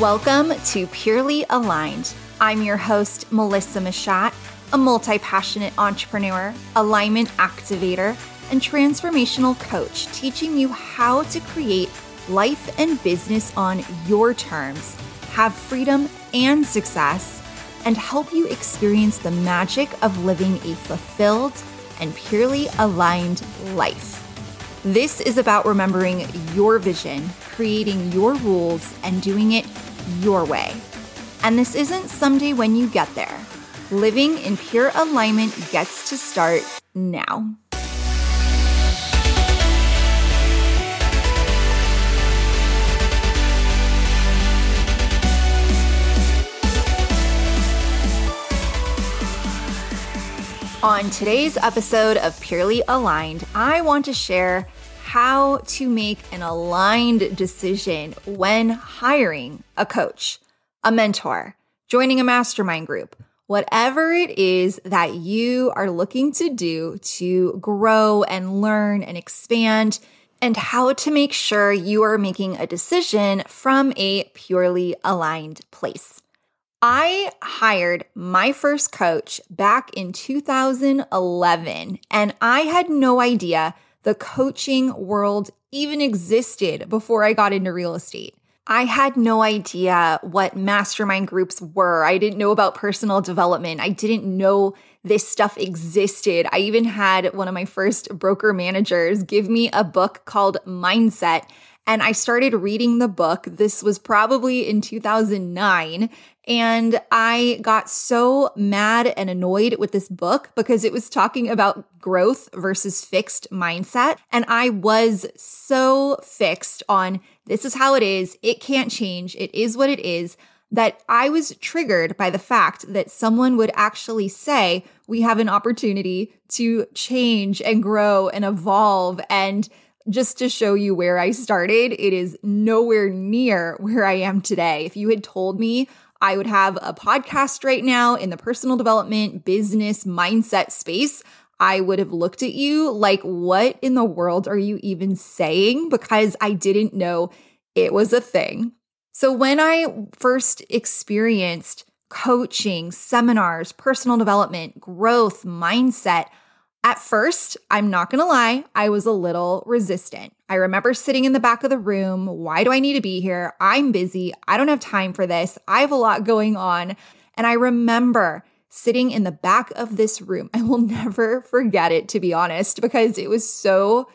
Welcome to Purely Aligned. I'm your host, Melissa Machat, a multi passionate entrepreneur, alignment activator, and transformational coach, teaching you how to create life and business on your terms, have freedom and success, and help you experience the magic of living a fulfilled and purely aligned life. This is about remembering your vision, creating your rules, and doing it your way. And this isn't someday when you get there. Living in pure alignment gets to start now. On today's episode of Purely Aligned, I want to share how to make an aligned decision when hiring a coach, a mentor, joining a mastermind group, whatever it is that you are looking to do to grow and learn and expand, and how to make sure you are making a decision from a purely aligned place. I hired my first coach back in 2011, and I had no idea the coaching world even existed before I got into real estate. I had no idea what mastermind groups were. I didn't know about personal development. I didn't know this stuff existed. I even had one of my first broker managers give me a book called Mindset. And I started reading the book. This was probably in 2009. And I got so mad and annoyed with this book because it was talking about growth versus fixed mindset. And I was so fixed on this is how it is. It can't change. It is what it is that I was triggered by the fact that someone would actually say, we have an opportunity to change and grow and evolve. And just to show you where I started, it is nowhere near where I am today. If you had told me I would have a podcast right now in the personal development, business, mindset space. I would have looked at you like, what in the world are you even saying? Because I didn't know it was a thing. So when I first experienced coaching, seminars, personal development, growth, mindset, at first, I'm not gonna lie, I was a little resistant. I remember sitting in the back of the room. Why do I need to be here? I'm busy. I don't have time for this. I have a lot going on. And I remember sitting in the back of this room. I will never forget it, to be honest, because it was so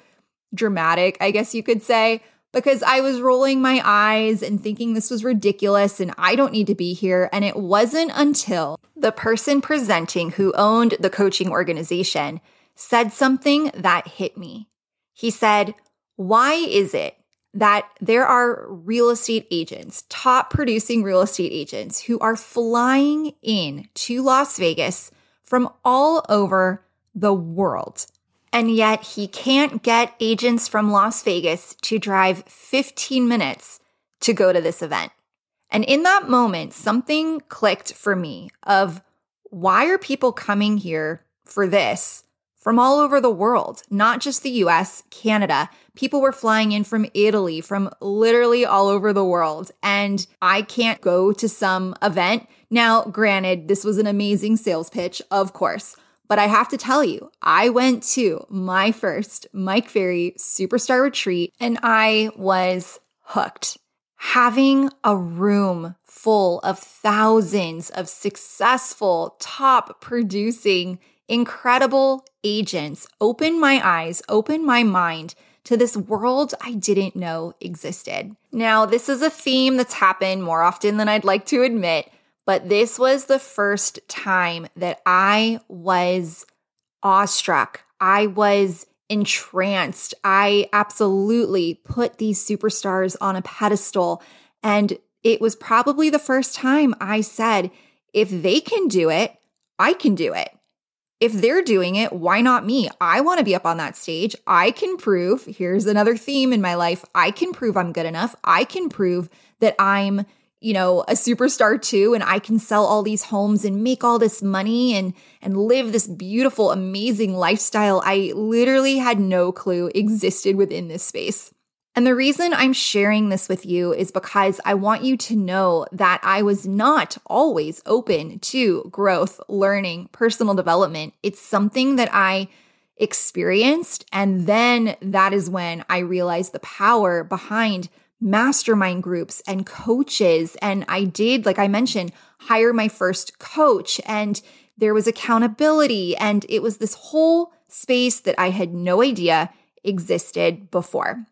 dramatic, I guess you could say, because I was rolling my eyes and thinking this was ridiculous and I don't need to be here. And it wasn't until the person presenting who owned the coaching organization said something that hit me. He said, Why is it that there are real estate agents, top producing real estate agents, who are flying in to Las Vegas from all over the world? And yet he can't get agents from Las Vegas to drive 15 minutes to go to this event. And in that moment, something clicked for me of why are people coming here for this from all over the world, not just the US, Canada. People were flying in from Italy, from literally all over the world. And I can't go to some event. Now, granted, this was an amazing sales pitch, of course. But I have to tell you, I went to my first Mike Ferry Superstar Retreat and I was hooked. Having a room full of thousands of successful, top producing incredible agents opened my eyes, opened my mind to this world I didn't know existed. Now, this is a theme that's happened more often than I'd like to admit, but this was the first time that I was awestruck. I was entranced. I absolutely put these superstars on a pedestal. And it was probably the first time I said, if they can do it, I can do it if they're doing it, why not me? I want to be up on that stage. I can prove, here's another theme in my life. I can prove I'm good enough. I can prove that I'm, you know, a superstar too and I can sell all these homes and make all this money and and live this beautiful amazing lifestyle I literally had no clue existed within this space. And the reason I'm sharing this with you is because I want you to know that I was not always open to growth, learning, personal development. It's something that I experienced. And then that is when I realized the power behind mastermind groups and coaches. And I did, like I mentioned, hire my first coach, and there was accountability. And it was this whole space that I had no idea existed before.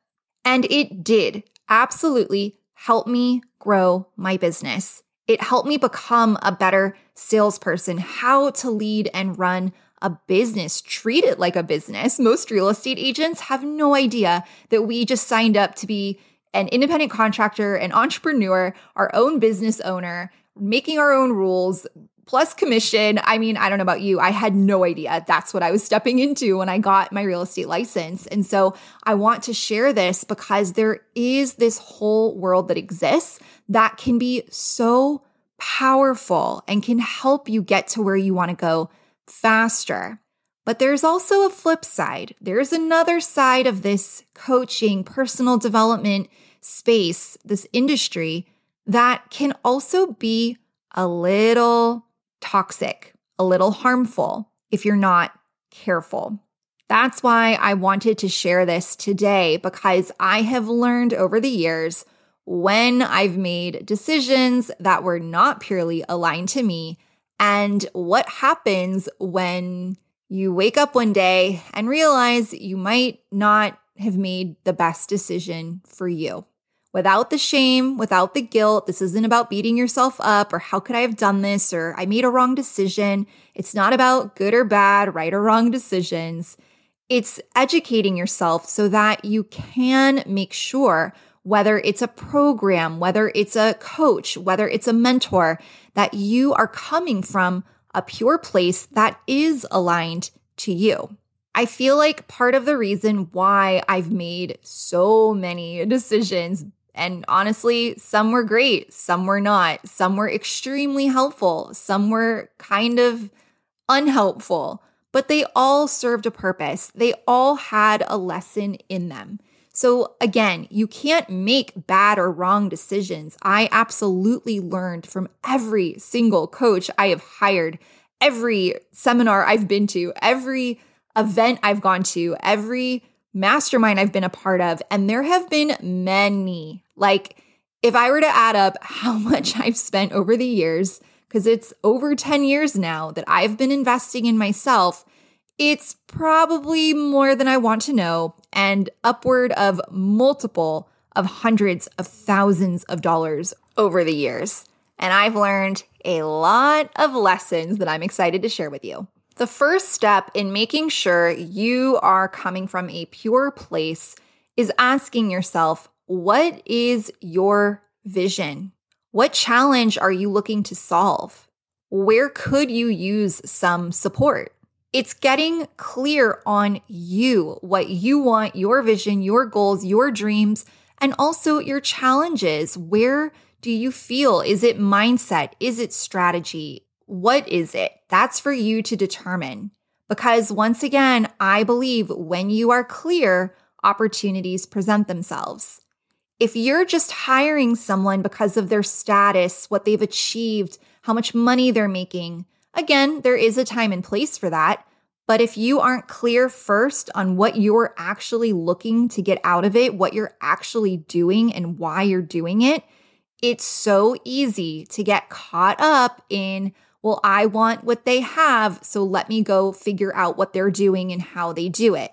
And it did absolutely help me grow my business. It helped me become a better salesperson, how to lead and run a business, treat it like a business. Most real estate agents have no idea that we just signed up to be an independent contractor, an entrepreneur, our own business owner, making our own rules, plus commission. I mean, I don't know about you. I had no idea that's what I was stepping into when I got my real estate license. And so I want to share this because there is this whole world that exists that can be so powerful and can help you get to where you want to go faster. But there's also a flip side. There's another side of this coaching, personal development space, this industry that can also be a little toxic, a little harmful if you're not careful. That's why I wanted to share this today because I have learned over the years when I've made decisions that were not purely aligned to me and what happens when you wake up one day and realize you might not have made the best decision for you without the shame, without the guilt. This isn't about beating yourself up or how could I have done this or I made a wrong decision. It's not about good or bad, right or wrong decisions. It's educating yourself so that you can make sure whether it's a program, whether it's a coach, whether it's a mentor, that you are coming from a pure place that is aligned to you. I feel like part of the reason why I've made so many decisions and honestly, some were great, some were not. Some were extremely helpful, some were kind of unhelpful, but they all served a purpose. They all had a lesson in them. So, again, you can't make bad or wrong decisions. I absolutely learned from every single coach I have hired, every seminar I've been to, every event I've gone to, every mastermind I've been a part of. And there have been many like, if I were to add up how much I've spent over the years, because it's over 10 years now that I've been investing in myself, it's probably more than I want to know and upward of multiple of hundreds of thousands of dollars over the years. And I've learned a lot of lessons that I'm excited to share with you. The first step in making sure you are coming from a pure place is asking yourself, what is your vision? What challenge are you looking to solve? Where could you use some support? It's getting clear on you, what you want, your vision, your goals, your dreams, and also your challenges. Where do you feel? Is it mindset? Is it strategy? What is it? That's for you to determine. Because once again, I believe when you are clear, opportunities present themselves. If you're just hiring someone because of their status, what they've achieved, how much money they're making, again, there is a time and place for that. But if you aren't clear first on what you're actually looking to get out of it, what you're actually doing, and why you're doing it, it's so easy to get caught up in, well, I want what they have, so let me go figure out what they're doing and how they do it.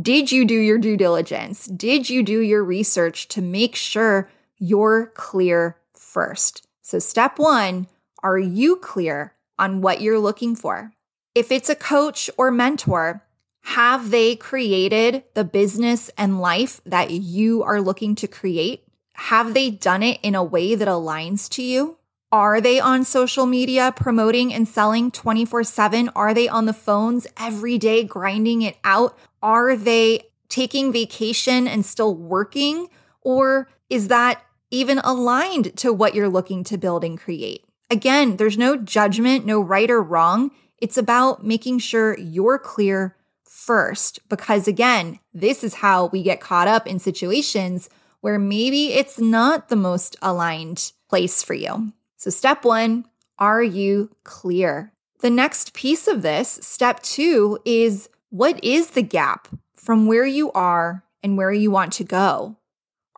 Did you do your due diligence? Did you do your research to make sure you're clear first? So, step one are you clear on what you're looking for? If it's a coach or mentor, have they created the business and life that you are looking to create? Have they done it in a way that aligns to you? Are they on social media promoting and selling 24 7? Are they on the phones every day grinding it out? Are they taking vacation and still working? Or is that even aligned to what you're looking to build and create? Again, there's no judgment, no right or wrong. It's about making sure you're clear first. Because again, this is how we get caught up in situations where maybe it's not the most aligned place for you. So, step one, are you clear? The next piece of this, step two, is what is the gap from where you are and where you want to go?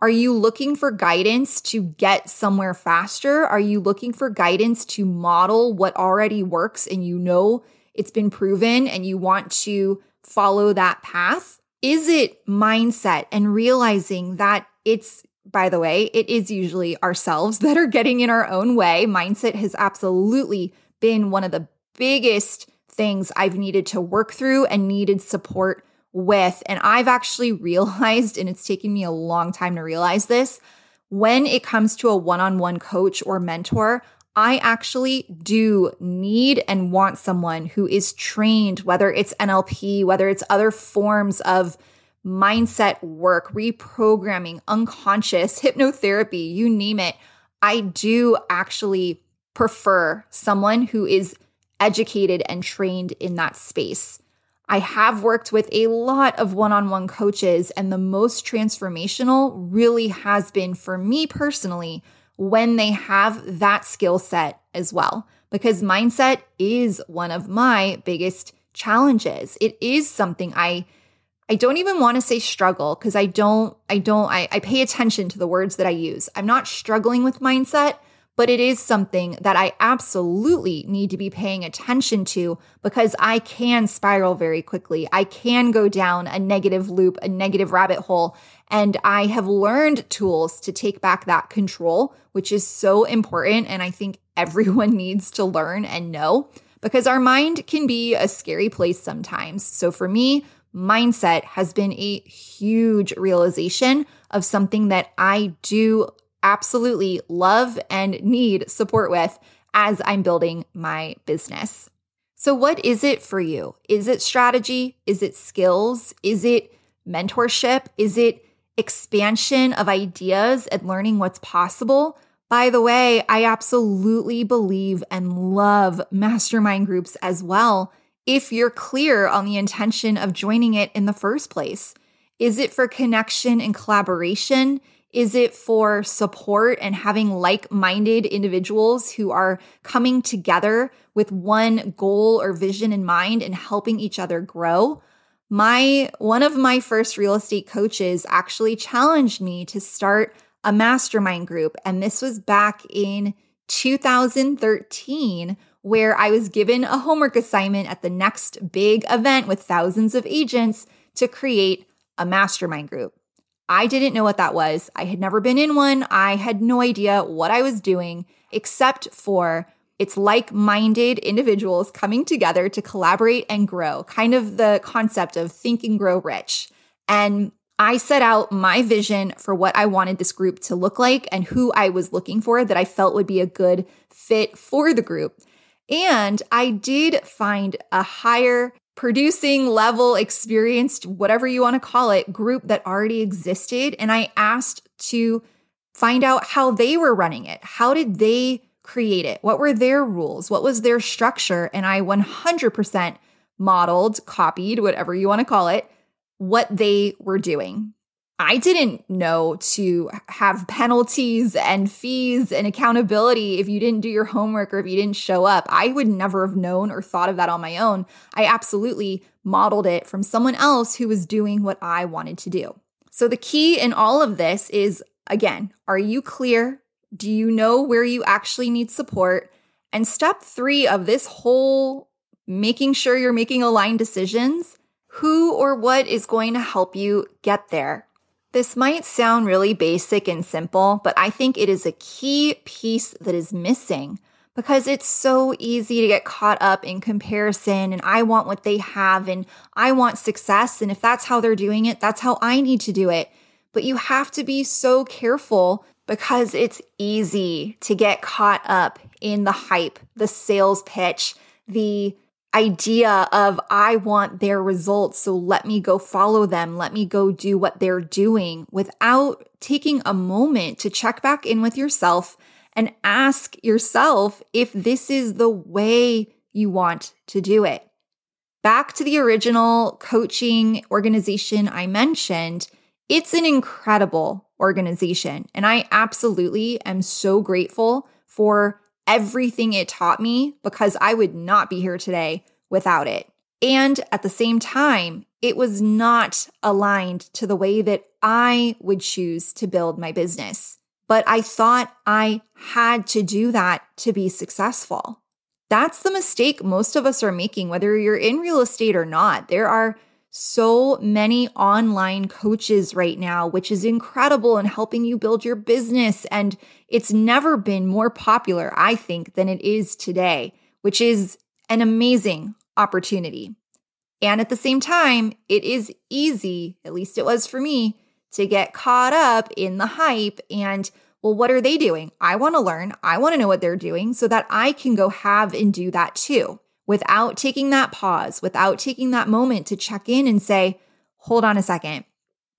Are you looking for guidance to get somewhere faster? Are you looking for guidance to model what already works and you know it's been proven and you want to follow that path? Is it mindset and realizing that it's, by the way, it is usually ourselves that are getting in our own way? Mindset has absolutely been one of the biggest things I've needed to work through and needed support with. And I've actually realized, and it's taken me a long time to realize this, when it comes to a one on one coach or mentor, I actually do need and want someone who is trained, whether it's NLP, whether it's other forms of mindset work, reprogramming, unconscious, hypnotherapy, you name it. I do actually prefer someone who is educated and trained in that space. I have worked with a lot of one on one coaches, and the most transformational really has been for me personally when they have that skill set as well, because mindset is one of my biggest challenges. It is something I I don't even want to say struggle because I don't, I don't, I, I pay attention to the words that I use. I'm not struggling with mindset, but it is something that I absolutely need to be paying attention to because I can spiral very quickly. I can go down a negative loop, a negative rabbit hole. And I have learned tools to take back that control, which is so important. And I think everyone needs to learn and know because our mind can be a scary place sometimes. So for me, mindset has been a huge realization of something that I do absolutely love and need support with as I'm building my business. So, what is it for you? Is it strategy? Is it skills? Is it mentorship? Is it expansion of ideas and learning what's possible? By the way, I absolutely believe and love mastermind groups as well. If you're clear on the intention of joining it in the first place, is it for connection and collaboration? Is it for support and having like minded individuals who are coming together with one goal or vision in mind and helping each other grow? My one of my first real estate coaches actually challenged me to start a mastermind group and this was back in 2013 where I was given a homework assignment at the next big event with thousands of agents to create a mastermind group. I didn't know what that was. I had never been in one. I had no idea what I was doing, except for it's like minded individuals coming together to collaborate and grow, kind of the concept of think and grow rich. And I set out my vision for what I wanted this group to look like and who I was looking for that I felt would be a good fit for the group. And I did find a higher producing level experienced, whatever you want to call it, group that already existed. And I asked to find out how they were running it. How did they create it? What were their rules? What was their structure? And I 100% modeled, copied, whatever you want to call it, what they were doing. I didn't know to have penalties and fees and accountability if you didn't do your homework or if you didn't show up. I would never have known or thought of that on my own. I absolutely modeled it from someone else who was doing what I wanted to do. So the key in all of this is again, are you clear? Do you know where you actually need support? And step three of this whole making sure you're making aligned decisions who or what is going to help you get there? This might sound really basic and simple, but I think it is a key piece that is missing because it's so easy to get caught up in comparison and I want what they have and I want success. And if that's how they're doing it, that's how I need to do it. But you have to be so careful because it's easy to get caught up in the hype, the sales pitch, the idea of I want their results, so let me go follow them, let me go do what they're doing without taking a moment to check back in with yourself and ask yourself if this is the way you want to do it. Back to the original coaching organization I mentioned, it's an incredible organization. And I absolutely am so grateful for everything it taught me because I would not be here today without it. And at the same time, it was not aligned to the way that I would choose to build my business. But I thought I had to do that to be successful. That's the mistake most of us are making, whether you're in real estate or not. There are so many online coaches right now, which is incredible in helping you build your business. And it's never been more popular, I think, than it is today, which is an amazing opportunity. And at the same time, it is easy, at least it was for me, to get caught up in the hype and, well, what are they doing? I want to learn. I want to know what they're doing so that I can go have and do that too without taking that pause, without taking that moment to check in and say, hold on a second,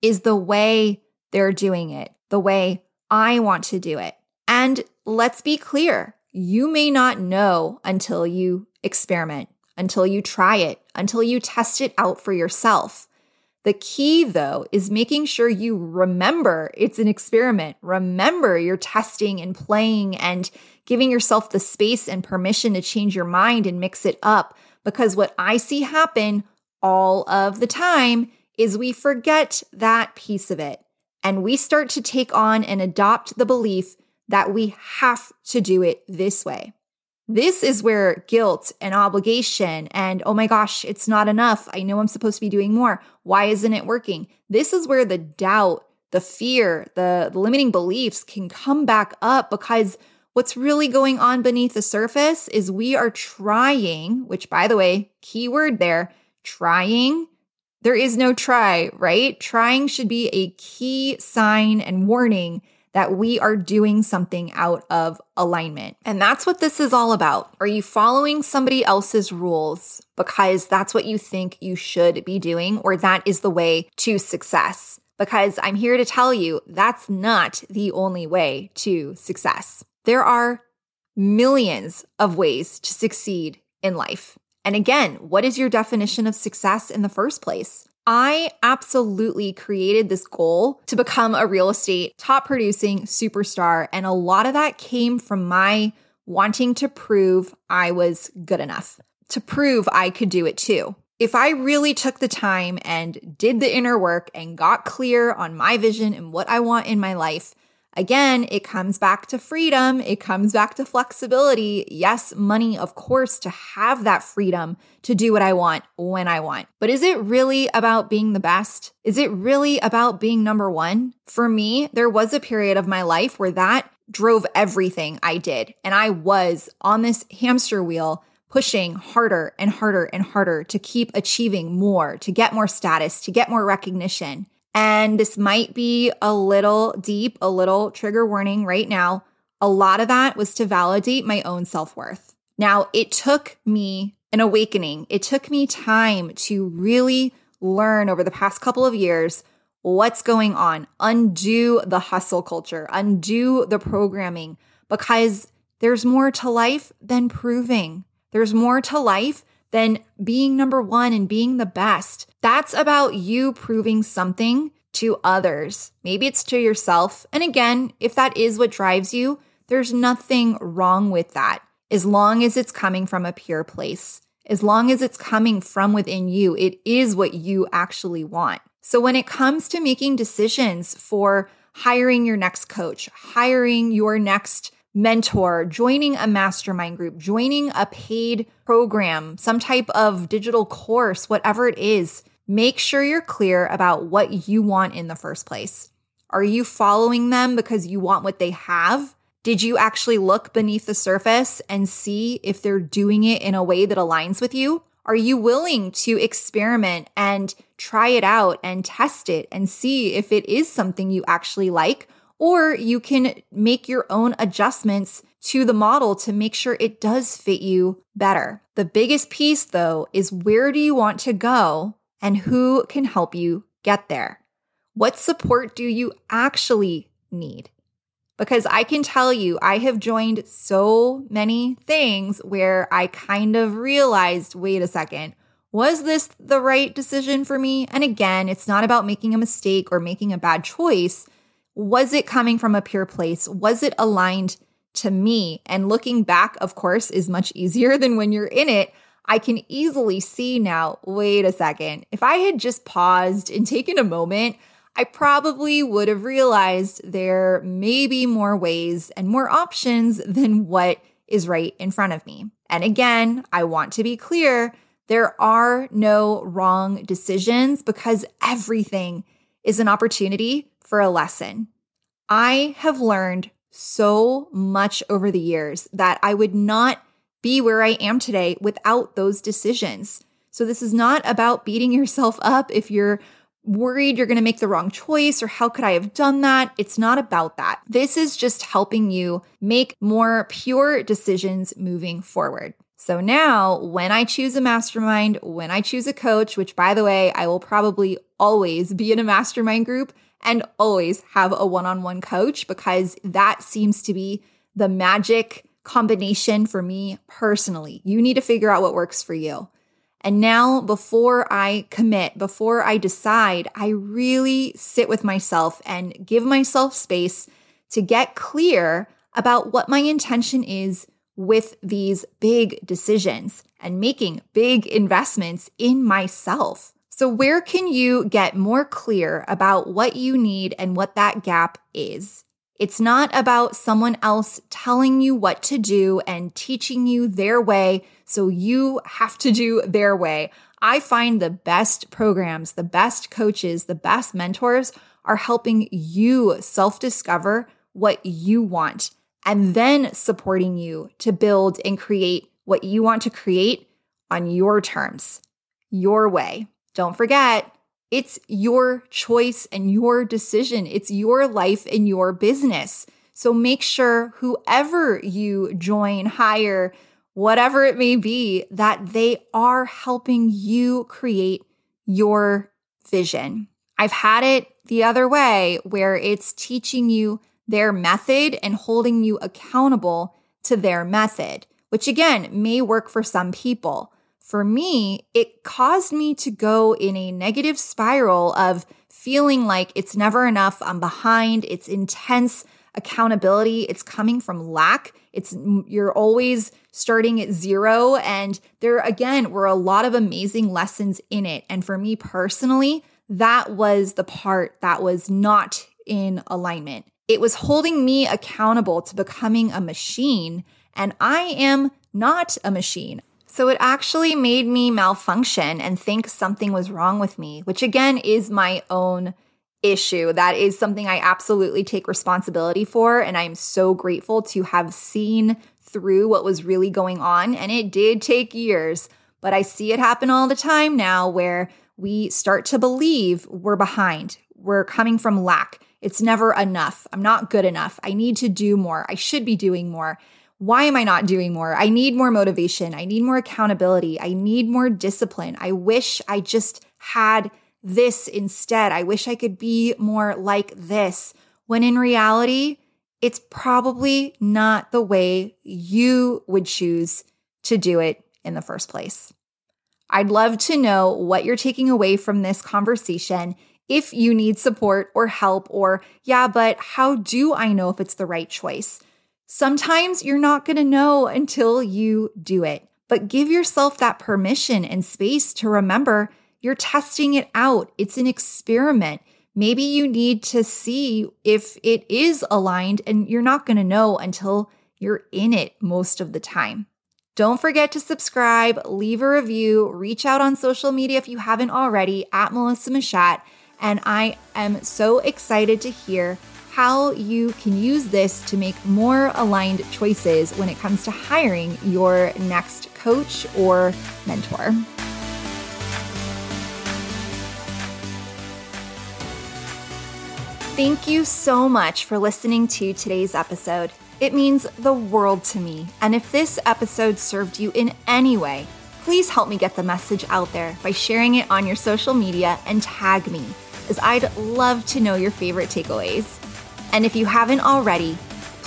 is the way they're doing it the way I want to do it? And let's be clear, you may not know until you experiment until you try it, until you test it out for yourself. The key, though, is making sure you remember it's an experiment. Remember you're testing and playing and giving yourself the space and permission to change your mind and mix it up. Because what I see happen all of the time is we forget that piece of it and we start to take on and adopt the belief that we have to do it this way. This is where guilt and obligation and, oh my gosh, it's not enough. I know I'm supposed to be doing more. Why isn't it working? This is where the doubt, the fear, the, limiting beliefs can come back up because what's really going on beneath the surface is we are trying, which by the way, key word there, trying. There is no try, right? Trying should be a key sign and warning that we are doing something out of alignment. And that's what this is all about. Are you following somebody else's rules because that's what you think you should be doing, or that is the way to success? Because I'm here to tell you that's not the only way to success. There are millions of ways to succeed in life. And again, what is your definition of success in the first place? I absolutely created this goal to become a real estate top producing superstar. And a lot of that came from my wanting to prove I was good enough, to prove I could do it too. If I really took the time and did the inner work and got clear on my vision and what I want in my life, Again, it comes back to freedom. It comes back to flexibility. Yes, money, of course, to have that freedom to do what I want when I want. But is it really about being the best? Is it really about being number one? For me, there was a period of my life where that drove everything I did. And I was on this hamster wheel pushing harder and harder and harder to keep achieving more, to get more status, to get more recognition. And this might be a little deep, a little trigger warning right now. A lot of that was to validate my own self worth. Now, it took me an awakening. It took me time to really learn over the past couple of years what's going on, undo the hustle culture, undo the programming, because there's more to life than proving. There's more to life than being number one and being the best. That's about you proving something to others. Maybe it's to yourself. And again, if that is what drives you, there's nothing wrong with that as long as it's coming from a pure place. As long as it's coming from within you, it is what you actually want. So when it comes to making decisions for hiring your next coach, hiring your next mentor, joining a mastermind group, joining a paid program, some type of digital course, whatever it is, make sure you're clear about what you want in the first place. Are you following them because you want what they have? Did you actually look beneath the surface and see if they're doing it in a way that aligns with you? Are you willing to experiment and try it out and test it and see if it is something you actually like? Or you can make your own adjustments to the model to make sure it does fit you better. The biggest piece, though, is where do you want to go and who can help you get there? What support do you actually need? Because I can tell you, I have joined so many things where I kind of realized wait a second, Was this the right decision for me? And again, it's not about making a mistake or making a bad choice. Was it coming from a pure place? Was it aligned to me? And looking back, of course, is much easier than when you're in it. I can easily see now wait a second. If I had just paused and taken a moment, I probably would have realized there may be more ways and more options than what is right in front of me. And again, I want to be clear there are no wrong decisions because everything is an opportunity for a lesson. I have learned so much over the years that I would not be where I am today without those decisions. So, this is not about beating yourself up if you're worried you're going to make the wrong choice or how could I have done that. It's not about that. This is just helping you make more pure decisions moving forward. So now, when I choose a mastermind, when I choose a coach, which by the way, I will probably always be in a mastermind group and always have a one on one coach because that seems to be the magic combination for me personally. You need to figure out what works for you. And now, before I commit, before I decide, I really sit with myself and give myself space to get clear about what my intention is with these big decisions and making big investments in myself. So, where can you get more clear about what you need and what that gap is? It's not about someone else telling you what to do and teaching you their way, so you have to do their way. I find the best programs, the best coaches, the best mentors are helping you self discover what you want and then supporting you to build and create what you want to create on your terms, your way. Don't forget, it's your choice and your decision. It's your life and your business. So make sure whoever you join, hire, whatever it may be, that they are helping you create your vision. I've had it the other way where it's teaching you their method and holding you accountable to their method, which again may work for some people for me, it caused me to go in a negative spiral of feeling like it's never enough, I'm behind, it's intense accountability, it's coming from lack. It's you're always starting at zero and there again were a lot of amazing lessons in it. And for me personally, that was the part that was not in alignment. It was holding me accountable to becoming a machine, and I am not a machine. So it actually made me malfunction and think something was wrong with me, which again is my own issue. That is something I absolutely take responsibility for. And I'm so grateful to have seen through what was really going on. And it did take years, but I see it happen all the time now where we start to believe we're behind, we're coming from lack. It's never enough. I'm not good enough. I need to do more. I should be doing more. Why am I not doing more? I need more motivation. I need more accountability. I need more discipline. I wish I just had this instead. I wish I could be more like this. When in reality, it's probably not the way you would choose to do it in the first place. I'd love to know what you're taking away from this conversation. If you need support or help, or yeah, but how do I know if it's the right choice? Sometimes you're not going to know until you do it, but give yourself that permission and space to remember you're testing it out. It's an experiment. Maybe you need to see if it is aligned, and you're not going to know until you're in it most of the time. Don't forget to subscribe, leave a review, reach out on social media if you haven't already at Melissa Machat. And I am so excited to hear how you can use this to make more aligned choices when it comes to hiring your next coach or mentor. Thank you so much for listening to today's episode. It means the world to me. And if this episode served you in any way, please help me get the message out there by sharing it on your social media and tag me, as I'd love to know your favorite takeaways. And if you haven't already,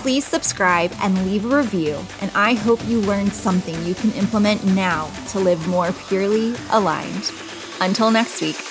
Please subscribe and leave a review, and I hope you learned something you can implement now to live more purely aligned. Until next week.